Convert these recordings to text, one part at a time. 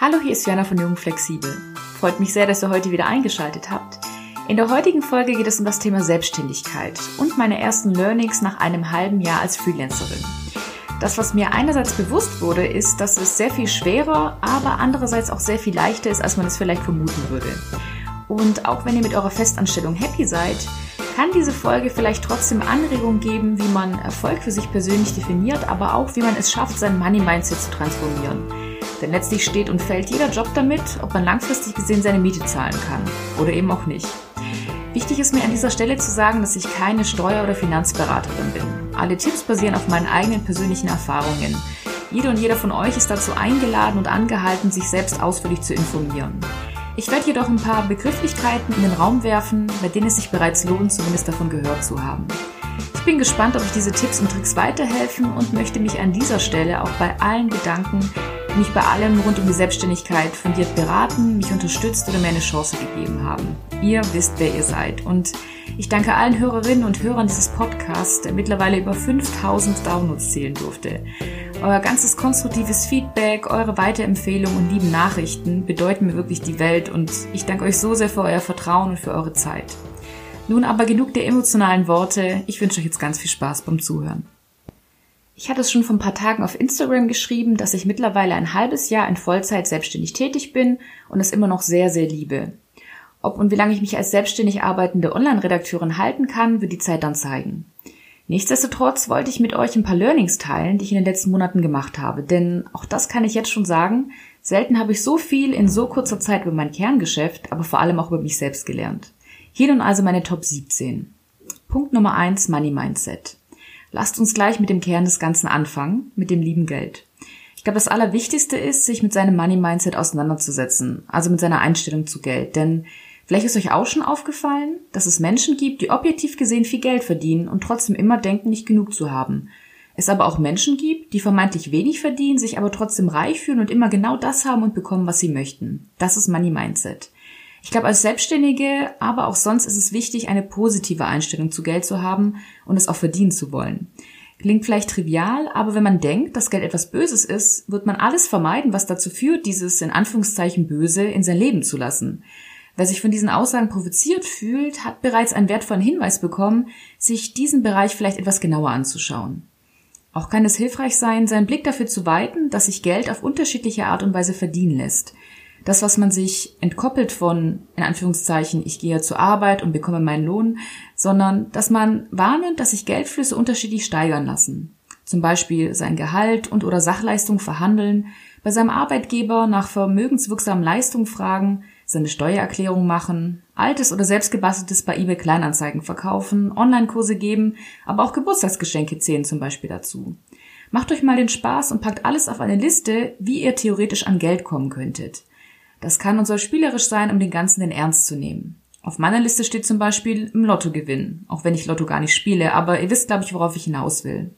Hallo, hier ist Jana von Jung Flexibel. Freut mich sehr, dass ihr heute wieder eingeschaltet habt. In der heutigen Folge geht es um das Thema Selbstständigkeit und meine ersten Learnings nach einem halben Jahr als Freelancerin. Das, was mir einerseits bewusst wurde, ist, dass es sehr viel schwerer, aber andererseits auch sehr viel leichter ist, als man es vielleicht vermuten würde. Und auch wenn ihr mit eurer Festanstellung happy seid, kann diese Folge vielleicht trotzdem Anregungen geben, wie man Erfolg für sich persönlich definiert, aber auch wie man es schafft, sein Money-Mindset zu transformieren. Denn letztlich steht und fällt jeder Job damit, ob man langfristig gesehen seine Miete zahlen kann oder eben auch nicht. Wichtig ist mir an dieser Stelle zu sagen, dass ich keine Steuer- oder Finanzberaterin bin. Alle Tipps basieren auf meinen eigenen persönlichen Erfahrungen. Jede und jeder von euch ist dazu eingeladen und angehalten, sich selbst ausführlich zu informieren. Ich werde jedoch ein paar Begrifflichkeiten in den Raum werfen, bei denen es sich bereits lohnt, zumindest davon gehört zu haben. Ich bin gespannt, ob euch diese Tipps und Tricks weiterhelfen und möchte mich an dieser Stelle auch bei allen Gedanken, mich bei allem rund um die Selbstständigkeit fundiert beraten, mich unterstützt oder mir eine Chance gegeben haben. Ihr wisst, wer ihr seid. Und ich danke allen Hörerinnen und Hörern dieses Podcasts, der mittlerweile über 5000 Downloads zählen durfte. Euer ganzes konstruktives Feedback, eure Weiterempfehlungen und lieben Nachrichten bedeuten mir wirklich die Welt und ich danke euch so sehr für euer Vertrauen und für eure Zeit. Nun aber genug der emotionalen Worte. Ich wünsche euch jetzt ganz viel Spaß beim Zuhören. Ich hatte es schon vor ein paar Tagen auf Instagram geschrieben, dass ich mittlerweile ein halbes Jahr in Vollzeit selbstständig tätig bin und es immer noch sehr, sehr liebe. Ob und wie lange ich mich als selbstständig arbeitende Online-Redakteurin halten kann, wird die Zeit dann zeigen. Nichtsdestotrotz wollte ich mit euch ein paar Learnings teilen, die ich in den letzten Monaten gemacht habe. Denn auch das kann ich jetzt schon sagen, selten habe ich so viel in so kurzer Zeit über mein Kerngeschäft, aber vor allem auch über mich selbst gelernt. Hier nun also meine Top 17. Punkt Nummer 1, Money Mindset. Lasst uns gleich mit dem Kern des Ganzen anfangen, mit dem lieben Geld. Ich glaube, das Allerwichtigste ist, sich mit seinem Money Mindset auseinanderzusetzen, also mit seiner Einstellung zu Geld. Denn Vielleicht ist euch auch schon aufgefallen, dass es Menschen gibt, die objektiv gesehen viel Geld verdienen und trotzdem immer denken, nicht genug zu haben. Es aber auch Menschen gibt, die vermeintlich wenig verdienen, sich aber trotzdem reich fühlen und immer genau das haben und bekommen, was sie möchten. Das ist Money Mindset. Ich glaube, als Selbstständige, aber auch sonst ist es wichtig, eine positive Einstellung zu Geld zu haben und es auch verdienen zu wollen. Klingt vielleicht trivial, aber wenn man denkt, dass Geld etwas Böses ist, wird man alles vermeiden, was dazu führt, dieses in Anführungszeichen Böse in sein Leben zu lassen. Wer sich von diesen Aussagen provoziert fühlt, hat bereits einen wertvollen Hinweis bekommen, sich diesen Bereich vielleicht etwas genauer anzuschauen. Auch kann es hilfreich sein, seinen Blick dafür zu weiten, dass sich Geld auf unterschiedliche Art und Weise verdienen lässt. Das, was man sich entkoppelt von, in Anführungszeichen, ich gehe zur Arbeit und bekomme meinen Lohn, sondern dass man wahrnimmt, dass sich Geldflüsse unterschiedlich steigern lassen. Zum Beispiel sein Gehalt und oder Sachleistung verhandeln, bei seinem Arbeitgeber nach vermögenswirksamen Leistungen fragen, seine Steuererklärung machen, altes oder selbstgebasteltes bei eBay Kleinanzeigen verkaufen, Online-Kurse geben, aber auch Geburtstagsgeschenke zählen zum Beispiel dazu. Macht euch mal den Spaß und packt alles auf eine Liste, wie ihr theoretisch an Geld kommen könntet. Das kann und soll spielerisch sein, um den Ganzen den Ernst zu nehmen. Auf meiner Liste steht zum Beispiel im Lotto gewinnen, auch wenn ich Lotto gar nicht spiele, aber ihr wisst, glaube ich, worauf ich hinaus will.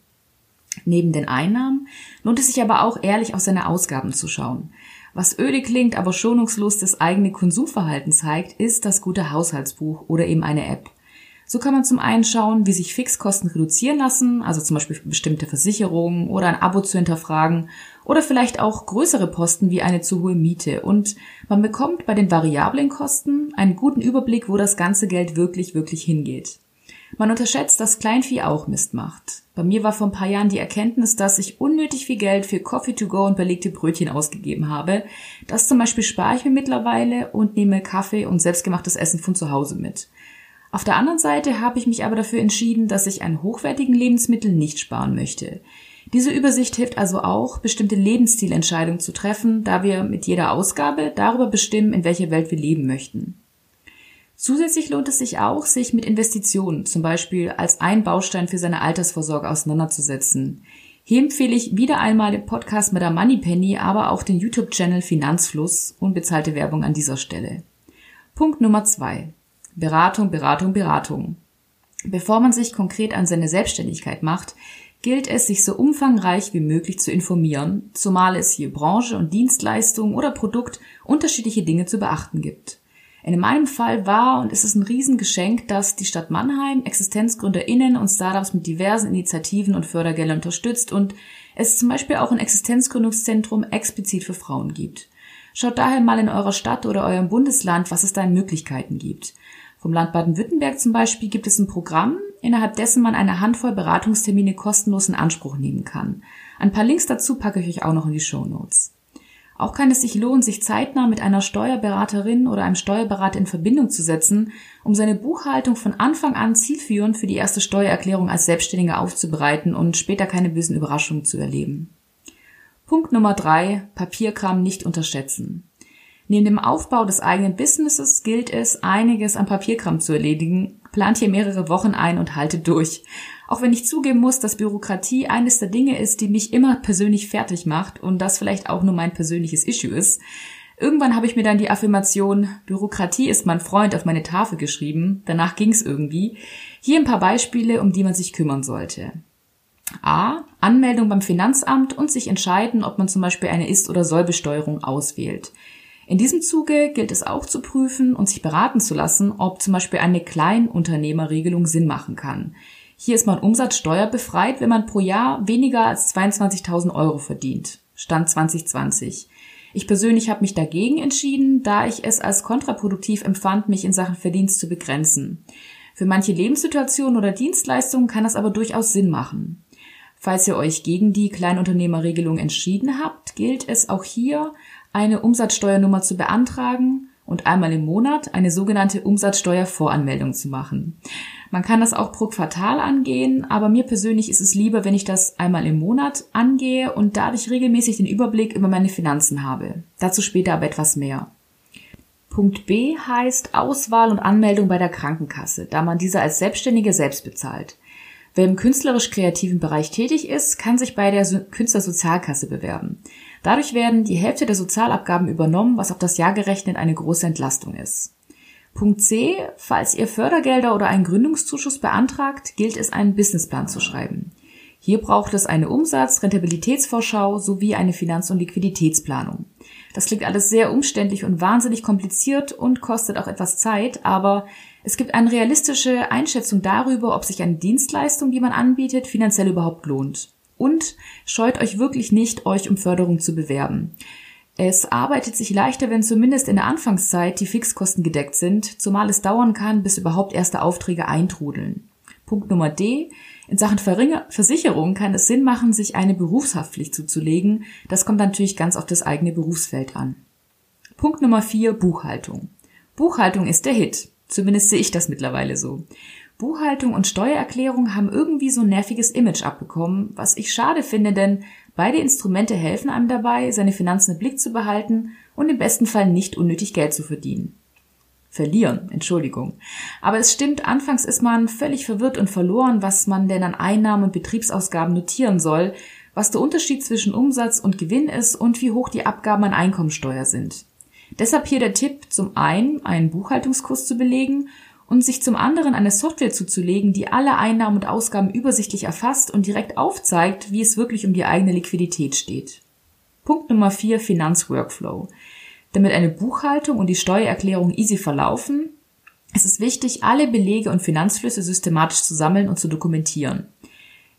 Neben den Einnahmen lohnt es sich aber auch ehrlich auf seine Ausgaben zu schauen. Was öde klingt, aber schonungslos das eigene Konsumverhalten zeigt, ist das gute Haushaltsbuch oder eben eine App. So kann man zum einen schauen, wie sich Fixkosten reduzieren lassen, also zum Beispiel bestimmte Versicherungen oder ein Abo zu hinterfragen oder vielleicht auch größere Posten wie eine zu hohe Miete. Und man bekommt bei den variablen Kosten einen guten Überblick, wo das ganze Geld wirklich, wirklich hingeht. Man unterschätzt, dass Kleinvieh auch Mist macht. Bei mir war vor ein paar Jahren die Erkenntnis, dass ich unnötig viel Geld für Coffee to go und belegte Brötchen ausgegeben habe. Das zum Beispiel spare ich mir mittlerweile und nehme Kaffee und selbstgemachtes Essen von zu Hause mit. Auf der anderen Seite habe ich mich aber dafür entschieden, dass ich an hochwertigen Lebensmitteln nicht sparen möchte. Diese Übersicht hilft also auch, bestimmte Lebensstilentscheidungen zu treffen, da wir mit jeder Ausgabe darüber bestimmen, in welcher Welt wir leben möchten. Zusätzlich lohnt es sich auch, sich mit Investitionen, zum Beispiel als ein Baustein für seine Altersvorsorge auseinanderzusetzen. Hier empfehle ich wieder einmal den Podcast mit der Moneypenny, aber auch den YouTube-Channel Finanzfluss, unbezahlte Werbung an dieser Stelle. Punkt Nummer zwei. Beratung, Beratung, Beratung. Bevor man sich konkret an seine Selbstständigkeit macht, gilt es, sich so umfangreich wie möglich zu informieren, zumal es hier Branche und Dienstleistung oder Produkt unterschiedliche Dinge zu beachten gibt. In meinem Fall war und ist es ein Riesengeschenk, dass die Stadt Mannheim ExistenzgründerInnen und Startups mit diversen Initiativen und Fördergeldern unterstützt und es zum Beispiel auch ein Existenzgründungszentrum explizit für Frauen gibt. Schaut daher mal in eurer Stadt oder eurem Bundesland, was es da in Möglichkeiten gibt. Vom Land Baden-Württemberg zum Beispiel gibt es ein Programm, innerhalb dessen man eine Handvoll Beratungstermine kostenlos in Anspruch nehmen kann. Ein paar Links dazu packe ich euch auch noch in die Show Notes. Auch kann es sich lohnen, sich zeitnah mit einer Steuerberaterin oder einem Steuerberater in Verbindung zu setzen, um seine Buchhaltung von Anfang an zielführend für die erste Steuererklärung als Selbstständiger aufzubereiten und später keine bösen Überraschungen zu erleben. Punkt Nummer drei: Papierkram nicht unterschätzen. Neben dem Aufbau des eigenen Businesses gilt es, einiges an Papierkram zu erledigen. Plant hier mehrere Wochen ein und haltet durch. Auch wenn ich zugeben muss, dass Bürokratie eines der Dinge ist, die mich immer persönlich fertig macht und das vielleicht auch nur mein persönliches Issue ist. Irgendwann habe ich mir dann die Affirmation Bürokratie ist mein Freund auf meine Tafel geschrieben. Danach ging's irgendwie. Hier ein paar Beispiele, um die man sich kümmern sollte. A. Anmeldung beim Finanzamt und sich entscheiden, ob man zum Beispiel eine Ist- oder Sollbesteuerung auswählt. In diesem Zuge gilt es auch zu prüfen und sich beraten zu lassen, ob zum Beispiel eine Kleinunternehmerregelung Sinn machen kann. Hier ist man umsatzsteuerbefreit, wenn man pro Jahr weniger als 22.000 Euro verdient. Stand 2020. Ich persönlich habe mich dagegen entschieden, da ich es als kontraproduktiv empfand, mich in Sachen Verdienst zu begrenzen. Für manche Lebenssituationen oder Dienstleistungen kann das aber durchaus Sinn machen. Falls ihr euch gegen die Kleinunternehmerregelung entschieden habt, gilt es auch hier, eine Umsatzsteuernummer zu beantragen und einmal im Monat eine sogenannte Umsatzsteuervoranmeldung zu machen. Man kann das auch pro Quartal angehen, aber mir persönlich ist es lieber, wenn ich das einmal im Monat angehe und dadurch regelmäßig den Überblick über meine Finanzen habe. Dazu später aber etwas mehr. Punkt B heißt Auswahl und Anmeldung bei der Krankenkasse, da man diese als Selbstständige selbst bezahlt. Wer im künstlerisch-kreativen Bereich tätig ist, kann sich bei der Künstlersozialkasse bewerben. Dadurch werden die Hälfte der Sozialabgaben übernommen, was auf das Jahr gerechnet eine große Entlastung ist. Punkt C. Falls ihr Fördergelder oder einen Gründungszuschuss beantragt, gilt es, einen Businessplan zu schreiben. Hier braucht es eine Umsatz-, Rentabilitätsvorschau sowie eine Finanz- und Liquiditätsplanung. Das klingt alles sehr umständlich und wahnsinnig kompliziert und kostet auch etwas Zeit, aber es gibt eine realistische Einschätzung darüber, ob sich eine Dienstleistung, die man anbietet, finanziell überhaupt lohnt. Und scheut euch wirklich nicht, euch um Förderung zu bewerben. Es arbeitet sich leichter, wenn zumindest in der Anfangszeit die Fixkosten gedeckt sind, zumal es dauern kann, bis überhaupt erste Aufträge eintrudeln. Punkt Nummer D. In Sachen Versicherung kann es Sinn machen, sich eine Berufshaftpflicht zuzulegen. Das kommt natürlich ganz auf das eigene Berufsfeld an. Punkt Nummer 4. Buchhaltung. Buchhaltung ist der Hit. Zumindest sehe ich das mittlerweile so. Buchhaltung und Steuererklärung haben irgendwie so ein nerviges Image abbekommen, was ich schade finde, denn Beide Instrumente helfen einem dabei, seine Finanzen im Blick zu behalten und im besten Fall nicht unnötig Geld zu verdienen. Verlieren, Entschuldigung. Aber es stimmt, anfangs ist man völlig verwirrt und verloren, was man denn an Einnahmen und Betriebsausgaben notieren soll, was der Unterschied zwischen Umsatz und Gewinn ist und wie hoch die Abgaben an Einkommensteuer sind. Deshalb hier der Tipp, zum einen einen Buchhaltungskurs zu belegen und sich zum anderen eine Software zuzulegen, die alle Einnahmen und Ausgaben übersichtlich erfasst und direkt aufzeigt, wie es wirklich um die eigene Liquidität steht. Punkt Nummer 4 Finanzworkflow. Damit eine Buchhaltung und die Steuererklärung easy verlaufen, ist es wichtig, alle Belege und Finanzflüsse systematisch zu sammeln und zu dokumentieren.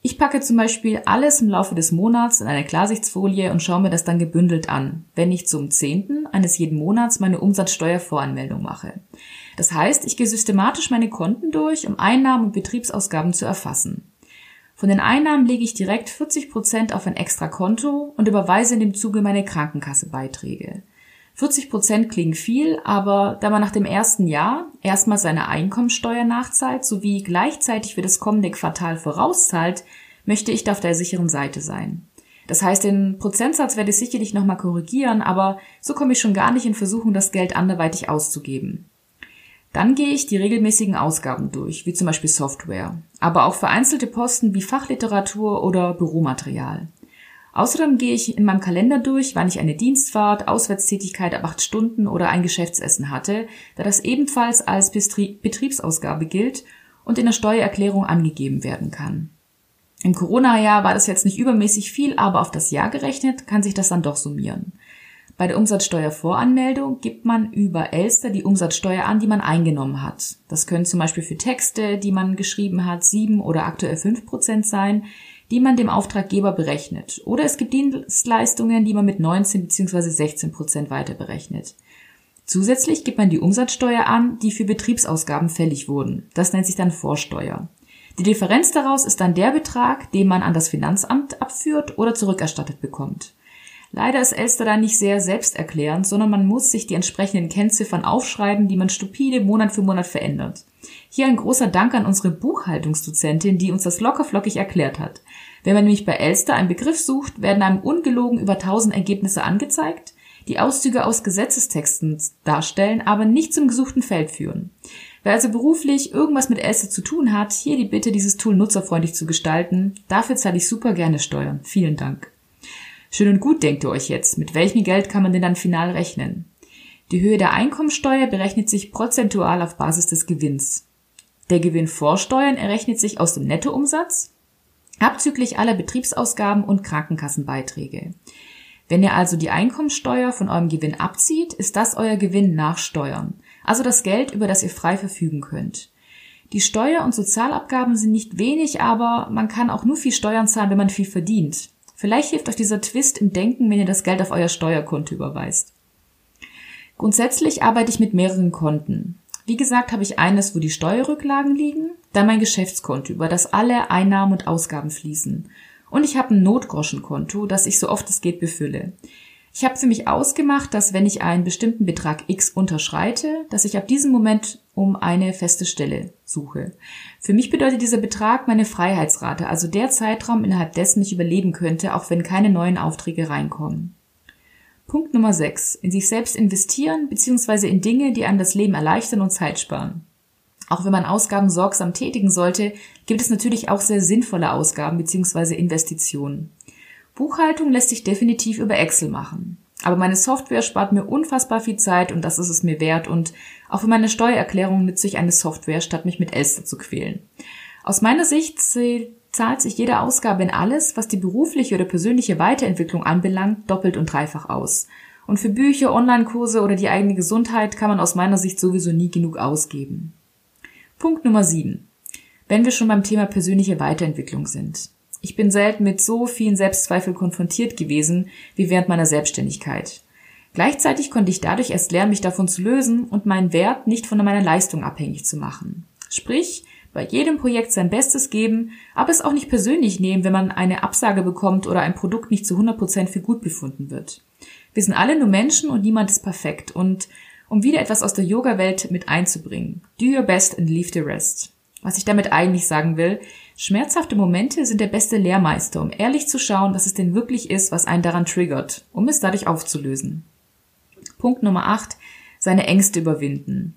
Ich packe zum Beispiel alles im Laufe des Monats in eine Klarsichtfolie und schaue mir das dann gebündelt an, wenn ich zum 10. eines jeden Monats meine Umsatzsteuervoranmeldung mache. Das heißt, ich gehe systematisch meine Konten durch, um Einnahmen und Betriebsausgaben zu erfassen. Von den Einnahmen lege ich direkt 40 Prozent auf ein extra Konto und überweise in dem Zuge meine Krankenkassebeiträge. 40 Prozent klingen viel, aber da man nach dem ersten Jahr erstmal seine Einkommensteuer nachzahlt sowie gleichzeitig für das kommende Quartal vorauszahlt, möchte ich da auf der sicheren Seite sein. Das heißt, den Prozentsatz werde ich sicherlich nochmal korrigieren, aber so komme ich schon gar nicht in Versuchung, das Geld anderweitig auszugeben. Dann gehe ich die regelmäßigen Ausgaben durch, wie zum Beispiel Software, aber auch vereinzelte Posten wie Fachliteratur oder Büromaterial. Außerdem gehe ich in meinem Kalender durch, wann ich eine Dienstfahrt, Auswärtstätigkeit ab acht Stunden oder ein Geschäftsessen hatte, da das ebenfalls als Betriebsausgabe gilt und in der Steuererklärung angegeben werden kann. Im Corona-Jahr war das jetzt nicht übermäßig viel, aber auf das Jahr gerechnet kann sich das dann doch summieren. Bei der Umsatzsteuervoranmeldung gibt man über Elster die Umsatzsteuer an, die man eingenommen hat. Das können zum Beispiel für Texte, die man geschrieben hat, sieben oder aktuell fünf Prozent sein, die man dem Auftraggeber berechnet. Oder es gibt Dienstleistungen, die man mit 19 bzw. 16 Prozent weiter berechnet. Zusätzlich gibt man die Umsatzsteuer an, die für Betriebsausgaben fällig wurden. Das nennt sich dann Vorsteuer. Die Differenz daraus ist dann der Betrag, den man an das Finanzamt abführt oder zurückerstattet bekommt. Leider ist Elster da nicht sehr selbsterklärend, sondern man muss sich die entsprechenden Kennziffern aufschreiben, die man stupide Monat für Monat verändert. Hier ein großer Dank an unsere Buchhaltungsdozentin, die uns das lockerflockig erklärt hat. Wenn man nämlich bei Elster einen Begriff sucht, werden einem ungelogen über 1000 Ergebnisse angezeigt, die Auszüge aus Gesetzestexten darstellen, aber nicht zum gesuchten Feld führen. Wer also beruflich irgendwas mit Elster zu tun hat, hier die Bitte, dieses Tool nutzerfreundlich zu gestalten. Dafür zahle ich super gerne Steuern. Vielen Dank. Schön und gut denkt ihr euch jetzt, mit welchem Geld kann man denn dann final rechnen? Die Höhe der Einkommensteuer berechnet sich prozentual auf Basis des Gewinns. Der Gewinn vor Steuern errechnet sich aus dem Nettoumsatz, abzüglich aller Betriebsausgaben und Krankenkassenbeiträge. Wenn ihr also die Einkommensteuer von eurem Gewinn abzieht, ist das euer Gewinn nach Steuern, also das Geld, über das ihr frei verfügen könnt. Die Steuer- und Sozialabgaben sind nicht wenig, aber man kann auch nur viel Steuern zahlen, wenn man viel verdient. Vielleicht hilft euch dieser Twist im Denken, wenn ihr das Geld auf euer Steuerkonto überweist. Grundsätzlich arbeite ich mit mehreren Konten. Wie gesagt, habe ich eines, wo die Steuerrücklagen liegen, dann mein Geschäftskonto, über das alle Einnahmen und Ausgaben fließen. Und ich habe ein Notgroschenkonto, das ich so oft es geht befülle. Ich habe für mich ausgemacht, dass wenn ich einen bestimmten Betrag X unterschreite, dass ich ab diesem Moment um eine feste Stelle suche. Für mich bedeutet dieser Betrag meine Freiheitsrate, also der Zeitraum, innerhalb dessen ich überleben könnte, auch wenn keine neuen Aufträge reinkommen. Punkt Nummer 6. In sich selbst investieren bzw. in Dinge, die einem das Leben erleichtern und Zeit sparen. Auch wenn man Ausgaben sorgsam tätigen sollte, gibt es natürlich auch sehr sinnvolle Ausgaben bzw. Investitionen. Buchhaltung lässt sich definitiv über Excel machen. Aber meine Software spart mir unfassbar viel Zeit und das ist es mir wert und auch für meine Steuererklärung nütze ich eine Software, statt mich mit Elster zu quälen. Aus meiner Sicht zahlt sich jede Ausgabe in alles, was die berufliche oder persönliche Weiterentwicklung anbelangt, doppelt und dreifach aus. Und für Bücher, Online-Kurse oder die eigene Gesundheit kann man aus meiner Sicht sowieso nie genug ausgeben. Punkt Nummer 7. Wenn wir schon beim Thema persönliche Weiterentwicklung sind. Ich bin selten mit so vielen Selbstzweifeln konfrontiert gewesen wie während meiner Selbstständigkeit. Gleichzeitig konnte ich dadurch erst lernen, mich davon zu lösen und meinen Wert nicht von meiner Leistung abhängig zu machen. Sprich, bei jedem Projekt sein Bestes geben, aber es auch nicht persönlich nehmen, wenn man eine Absage bekommt oder ein Produkt nicht zu 100% für gut befunden wird. Wir sind alle nur Menschen und niemand ist perfekt und um wieder etwas aus der Yoga-Welt mit einzubringen, do your best and leave the rest. Was ich damit eigentlich sagen will, schmerzhafte Momente sind der beste Lehrmeister, um ehrlich zu schauen, was es denn wirklich ist, was einen daran triggert, um es dadurch aufzulösen. Punkt Nummer 8. Seine Ängste überwinden.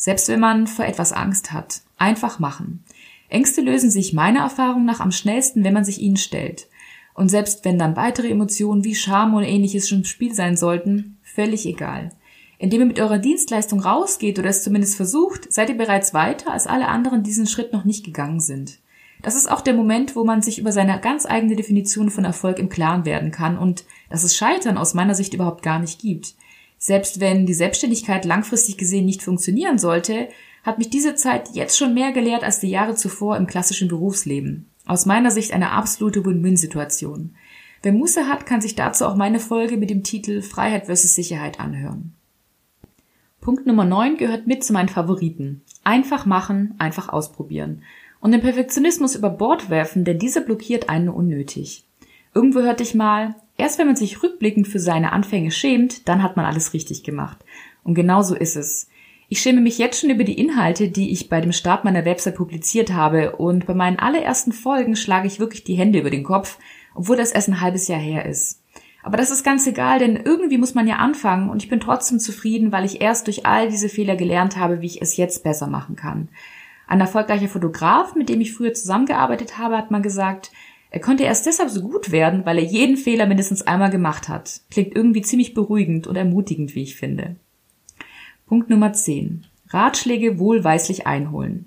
Selbst wenn man vor etwas Angst hat, einfach machen. Ängste lösen sich meiner Erfahrung nach am schnellsten, wenn man sich ihnen stellt. Und selbst wenn dann weitere Emotionen wie Scham oder ähnliches schon im Spiel sein sollten, völlig egal. Indem ihr mit eurer Dienstleistung rausgeht oder es zumindest versucht, seid ihr bereits weiter, als alle anderen diesen Schritt noch nicht gegangen sind. Das ist auch der Moment, wo man sich über seine ganz eigene Definition von Erfolg im Klaren werden kann und dass es Scheitern aus meiner Sicht überhaupt gar nicht gibt. Selbst wenn die Selbstständigkeit langfristig gesehen nicht funktionieren sollte, hat mich diese Zeit jetzt schon mehr gelehrt als die Jahre zuvor im klassischen Berufsleben. Aus meiner Sicht eine absolute Win-Win-Situation. Wer Muße hat, kann sich dazu auch meine Folge mit dem Titel Freiheit versus Sicherheit anhören. Punkt Nummer 9 gehört mit zu meinen Favoriten. Einfach machen, einfach ausprobieren. Und den Perfektionismus über Bord werfen, denn dieser blockiert einen unnötig. Irgendwo hörte ich mal, erst wenn man sich rückblickend für seine Anfänge schämt, dann hat man alles richtig gemacht. Und genau so ist es. Ich schäme mich jetzt schon über die Inhalte, die ich bei dem Start meiner Website publiziert habe und bei meinen allerersten Folgen schlage ich wirklich die Hände über den Kopf, obwohl das erst ein halbes Jahr her ist. Aber das ist ganz egal, denn irgendwie muss man ja anfangen und ich bin trotzdem zufrieden, weil ich erst durch all diese Fehler gelernt habe, wie ich es jetzt besser machen kann. Ein erfolgreicher Fotograf, mit dem ich früher zusammengearbeitet habe, hat mal gesagt, er konnte erst deshalb so gut werden, weil er jeden Fehler mindestens einmal gemacht hat. Klingt irgendwie ziemlich beruhigend und ermutigend, wie ich finde. Punkt Nummer 10. Ratschläge wohlweislich einholen.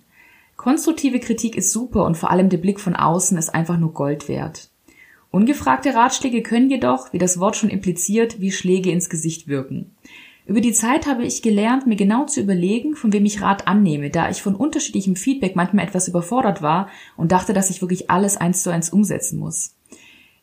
Konstruktive Kritik ist super und vor allem der Blick von außen ist einfach nur Gold wert. Ungefragte Ratschläge können jedoch, wie das Wort schon impliziert, wie Schläge ins Gesicht wirken. Über die Zeit habe ich gelernt, mir genau zu überlegen, von wem ich Rat annehme, da ich von unterschiedlichem Feedback manchmal etwas überfordert war und dachte, dass ich wirklich alles eins zu eins umsetzen muss.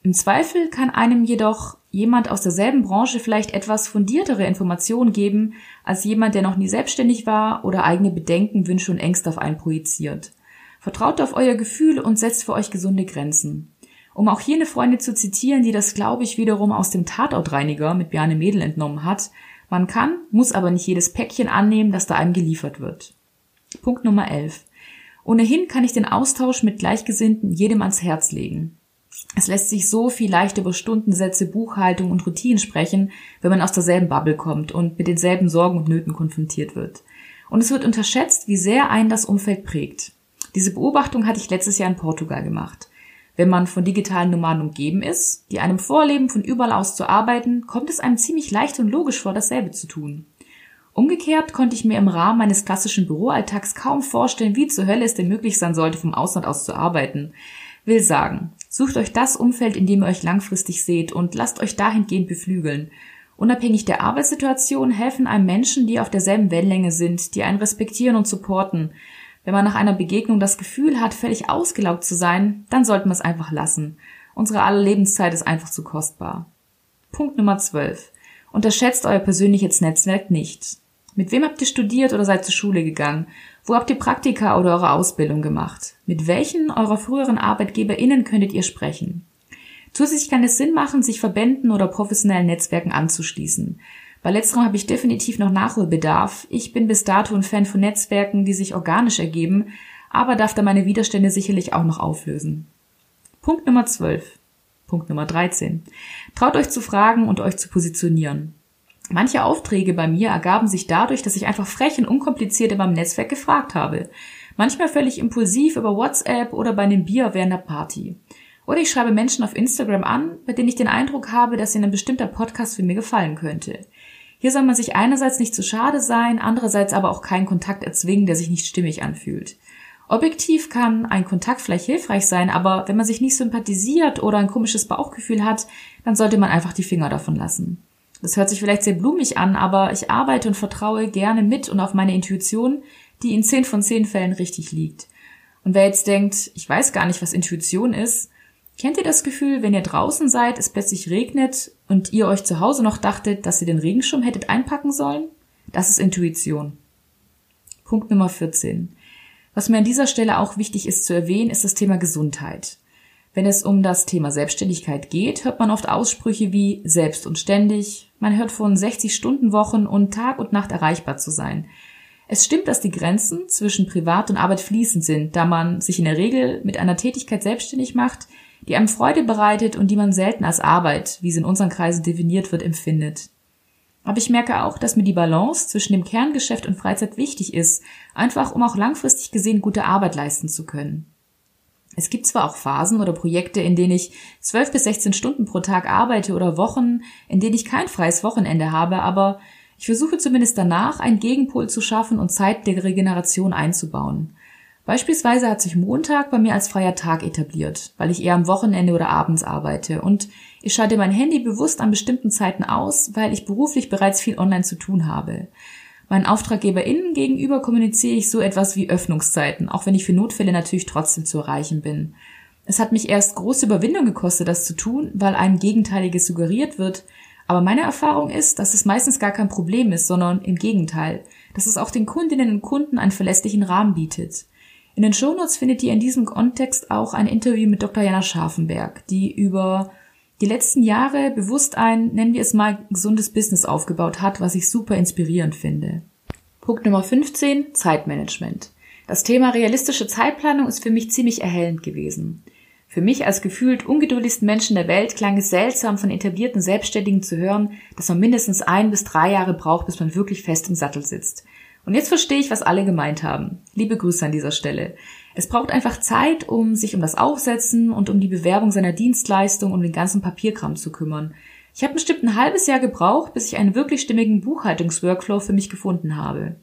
Im Zweifel kann einem jedoch jemand aus derselben Branche vielleicht etwas fundiertere Informationen geben als jemand, der noch nie selbstständig war oder eigene Bedenken, Wünsche und Ängste auf einen projiziert. Vertraut auf euer Gefühl und setzt für euch gesunde Grenzen. Um auch hier eine Freundin zu zitieren, die das, glaube ich, wiederum aus dem Tatortreiniger mit Bjarne Mädel entnommen hat, man kann, muss aber nicht jedes Päckchen annehmen, das da einem geliefert wird. Punkt Nummer 11. Ohnehin kann ich den Austausch mit Gleichgesinnten jedem ans Herz legen. Es lässt sich so viel leicht über Stundensätze, Buchhaltung und Routinen sprechen, wenn man aus derselben Bubble kommt und mit denselben Sorgen und Nöten konfrontiert wird. Und es wird unterschätzt, wie sehr einen das Umfeld prägt. Diese Beobachtung hatte ich letztes Jahr in Portugal gemacht. Wenn man von digitalen Nomaden umgeben ist, die einem vorleben, von überall aus zu arbeiten, kommt es einem ziemlich leicht und logisch vor, dasselbe zu tun. Umgekehrt konnte ich mir im Rahmen meines klassischen Büroalltags kaum vorstellen, wie zur Hölle es denn möglich sein sollte, vom Ausland aus zu arbeiten. Will sagen, Sucht euch das Umfeld, in dem ihr euch langfristig seht und lasst euch dahingehend beflügeln. Unabhängig der Arbeitssituation helfen einem Menschen, die auf derselben Wellenlänge sind, die einen respektieren und supporten. Wenn man nach einer Begegnung das Gefühl hat, völlig ausgelaugt zu sein, dann sollten wir es einfach lassen. Unsere aller Lebenszeit ist einfach zu kostbar. Punkt Nummer 12. Unterschätzt euer persönliches Netzwerk nicht. Mit wem habt ihr studiert oder seid zur Schule gegangen? Wo habt ihr Praktika oder eure Ausbildung gemacht? Mit welchen eurer früheren ArbeitgeberInnen könntet ihr sprechen? Zusätzlich kann es Sinn machen, sich Verbänden oder professionellen Netzwerken anzuschließen. Bei letzterem habe ich definitiv noch Nachholbedarf. Ich bin bis dato ein Fan von Netzwerken, die sich organisch ergeben, aber darf da meine Widerstände sicherlich auch noch auflösen. Punkt Nummer 12. Punkt Nummer 13. Traut euch zu fragen und euch zu positionieren. Manche Aufträge bei mir ergaben sich dadurch, dass ich einfach frech und unkompliziert in meinem Netzwerk gefragt habe. Manchmal völlig impulsiv über WhatsApp oder bei einem Bier während der Party. Oder ich schreibe Menschen auf Instagram an, bei denen ich den Eindruck habe, dass ihnen ein bestimmter Podcast für mir gefallen könnte. Hier soll man sich einerseits nicht zu schade sein, andererseits aber auch keinen Kontakt erzwingen, der sich nicht stimmig anfühlt. Objektiv kann ein Kontakt vielleicht hilfreich sein, aber wenn man sich nicht sympathisiert oder ein komisches Bauchgefühl hat, dann sollte man einfach die Finger davon lassen. Das hört sich vielleicht sehr blumig an, aber ich arbeite und vertraue gerne mit und auf meine Intuition, die in zehn von zehn Fällen richtig liegt. Und wer jetzt denkt, ich weiß gar nicht, was Intuition ist, kennt ihr das Gefühl, wenn ihr draußen seid, es plötzlich regnet und ihr euch zu Hause noch dachtet, dass ihr den Regenschirm hättet einpacken sollen? Das ist Intuition. Punkt Nummer 14. Was mir an dieser Stelle auch wichtig ist zu erwähnen, ist das Thema Gesundheit. Wenn es um das Thema Selbstständigkeit geht, hört man oft Aussprüche wie selbst und ständig. Man hört von 60-Stunden-Wochen und Tag und Nacht erreichbar zu sein. Es stimmt, dass die Grenzen zwischen Privat und Arbeit fließend sind, da man sich in der Regel mit einer Tätigkeit selbstständig macht, die einem Freude bereitet und die man selten als Arbeit, wie sie in unseren Kreisen definiert wird, empfindet. Aber ich merke auch, dass mir die Balance zwischen dem Kerngeschäft und Freizeit wichtig ist, einfach um auch langfristig gesehen gute Arbeit leisten zu können. Es gibt zwar auch Phasen oder Projekte, in denen ich 12 bis 16 Stunden pro Tag arbeite oder Wochen, in denen ich kein freies Wochenende habe, aber ich versuche zumindest danach, einen Gegenpol zu schaffen und Zeit der Regeneration einzubauen. Beispielsweise hat sich Montag bei mir als freier Tag etabliert, weil ich eher am Wochenende oder abends arbeite und ich schalte mein Handy bewusst an bestimmten Zeiten aus, weil ich beruflich bereits viel online zu tun habe. Meinen AuftraggeberInnen gegenüber kommuniziere ich so etwas wie Öffnungszeiten, auch wenn ich für Notfälle natürlich trotzdem zu erreichen bin. Es hat mich erst große Überwindung gekostet, das zu tun, weil einem Gegenteiliges suggeriert wird, aber meine Erfahrung ist, dass es meistens gar kein Problem ist, sondern im Gegenteil, dass es auch den Kundinnen und Kunden einen verlässlichen Rahmen bietet. In den Shownotes findet ihr in diesem Kontext auch ein Interview mit Dr. Jana Scharfenberg, die über die letzten Jahre bewusst ein, nennen wir es mal, gesundes Business aufgebaut hat, was ich super inspirierend finde. Punkt Nummer 15, Zeitmanagement. Das Thema realistische Zeitplanung ist für mich ziemlich erhellend gewesen. Für mich als gefühlt ungeduldigsten Menschen der Welt klang es seltsam, von etablierten Selbstständigen zu hören, dass man mindestens ein bis drei Jahre braucht, bis man wirklich fest im Sattel sitzt. Und jetzt verstehe ich, was alle gemeint haben. Liebe Grüße an dieser Stelle. Es braucht einfach Zeit, um sich um das Aufsetzen und um die Bewerbung seiner Dienstleistung und den ganzen Papierkram zu kümmern. Ich habe bestimmt ein halbes Jahr gebraucht, bis ich einen wirklich stimmigen Buchhaltungsworkflow für mich gefunden habe.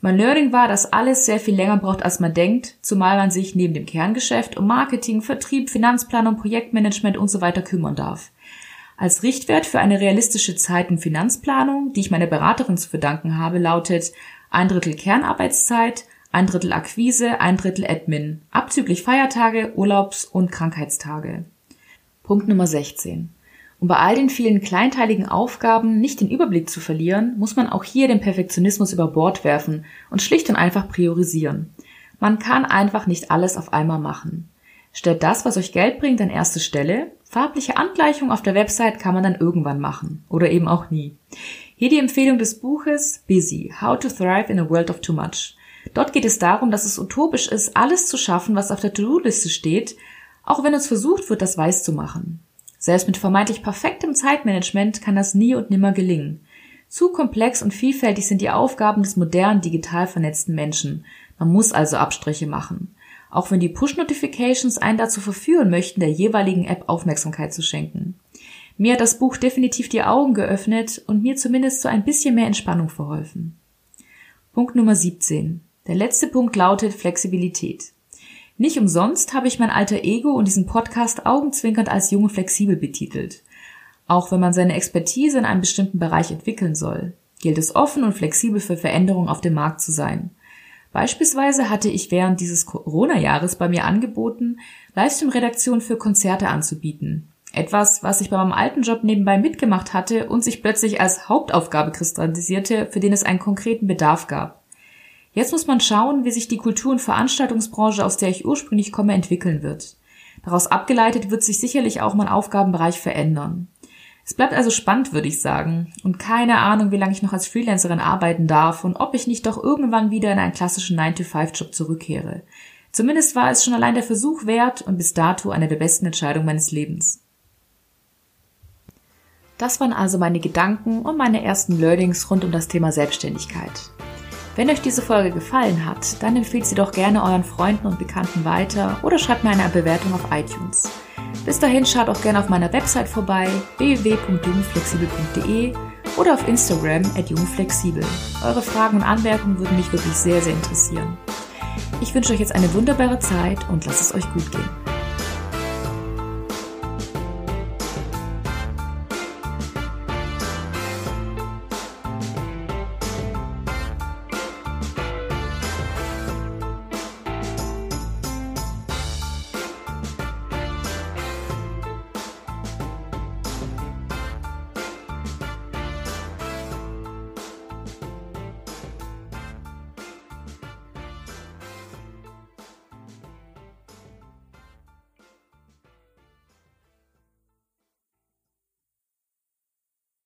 Mein Learning war, dass alles sehr viel länger braucht, als man denkt, zumal man sich neben dem Kerngeschäft um Marketing, Vertrieb, Finanzplanung, Projektmanagement und so weiter kümmern darf. Als Richtwert für eine realistische Zeit- und Finanzplanung, die ich meiner Beraterin zu verdanken habe, lautet ein Drittel Kernarbeitszeit, ein Drittel Akquise, ein Drittel Admin, abzüglich Feiertage, Urlaubs- und Krankheitstage. Punkt Nummer 16. Um bei all den vielen kleinteiligen Aufgaben nicht den Überblick zu verlieren, muss man auch hier den Perfektionismus über Bord werfen und schlicht und einfach priorisieren. Man kann einfach nicht alles auf einmal machen. Stellt das, was euch Geld bringt, an erste Stelle. Farbliche Angleichung auf der Website kann man dann irgendwann machen. Oder eben auch nie. Hier die Empfehlung des Buches Busy, How to Thrive in a World of Too Much. Dort geht es darum, dass es utopisch ist, alles zu schaffen, was auf der To-Do-Liste steht, auch wenn uns versucht wird, das weiß zu machen. Selbst mit vermeintlich perfektem Zeitmanagement kann das nie und nimmer gelingen. Zu komplex und vielfältig sind die Aufgaben des modernen, digital vernetzten Menschen. Man muss also Abstriche machen. Auch wenn die Push-Notifications einen dazu verführen möchten, der jeweiligen App Aufmerksamkeit zu schenken. Mir hat das Buch definitiv die Augen geöffnet und mir zumindest so ein bisschen mehr Entspannung verholfen. Punkt Nummer 17. Der letzte Punkt lautet Flexibilität. Nicht umsonst habe ich mein alter Ego und diesen Podcast augenzwinkernd als junge flexibel betitelt. Auch wenn man seine Expertise in einem bestimmten Bereich entwickeln soll, gilt es offen und flexibel für Veränderungen auf dem Markt zu sein. Beispielsweise hatte ich während dieses Corona-Jahres bei mir angeboten, Livestream-Redaktion für Konzerte anzubieten. Etwas, was ich bei meinem alten Job nebenbei mitgemacht hatte und sich plötzlich als Hauptaufgabe kristallisierte, für den es einen konkreten Bedarf gab. Jetzt muss man schauen, wie sich die Kultur- und Veranstaltungsbranche, aus der ich ursprünglich komme, entwickeln wird. Daraus abgeleitet wird sich sicherlich auch mein Aufgabenbereich verändern. Es bleibt also spannend, würde ich sagen, und keine Ahnung, wie lange ich noch als Freelancerin arbeiten darf und ob ich nicht doch irgendwann wieder in einen klassischen 9-to-5-Job zurückkehre. Zumindest war es schon allein der Versuch wert und bis dato eine der besten Entscheidungen meines Lebens. Das waren also meine Gedanken und meine ersten Learnings rund um das Thema Selbstständigkeit. Wenn euch diese Folge gefallen hat, dann empfehlt sie doch gerne euren Freunden und Bekannten weiter oder schreibt mir eine Bewertung auf iTunes. Bis dahin schaut auch gerne auf meiner Website vorbei www.jungflexibel.de oder auf Instagram at jungflexibel. Eure Fragen und Anmerkungen würden mich wirklich sehr, sehr interessieren. Ich wünsche euch jetzt eine wunderbare Zeit und lasst es euch gut gehen.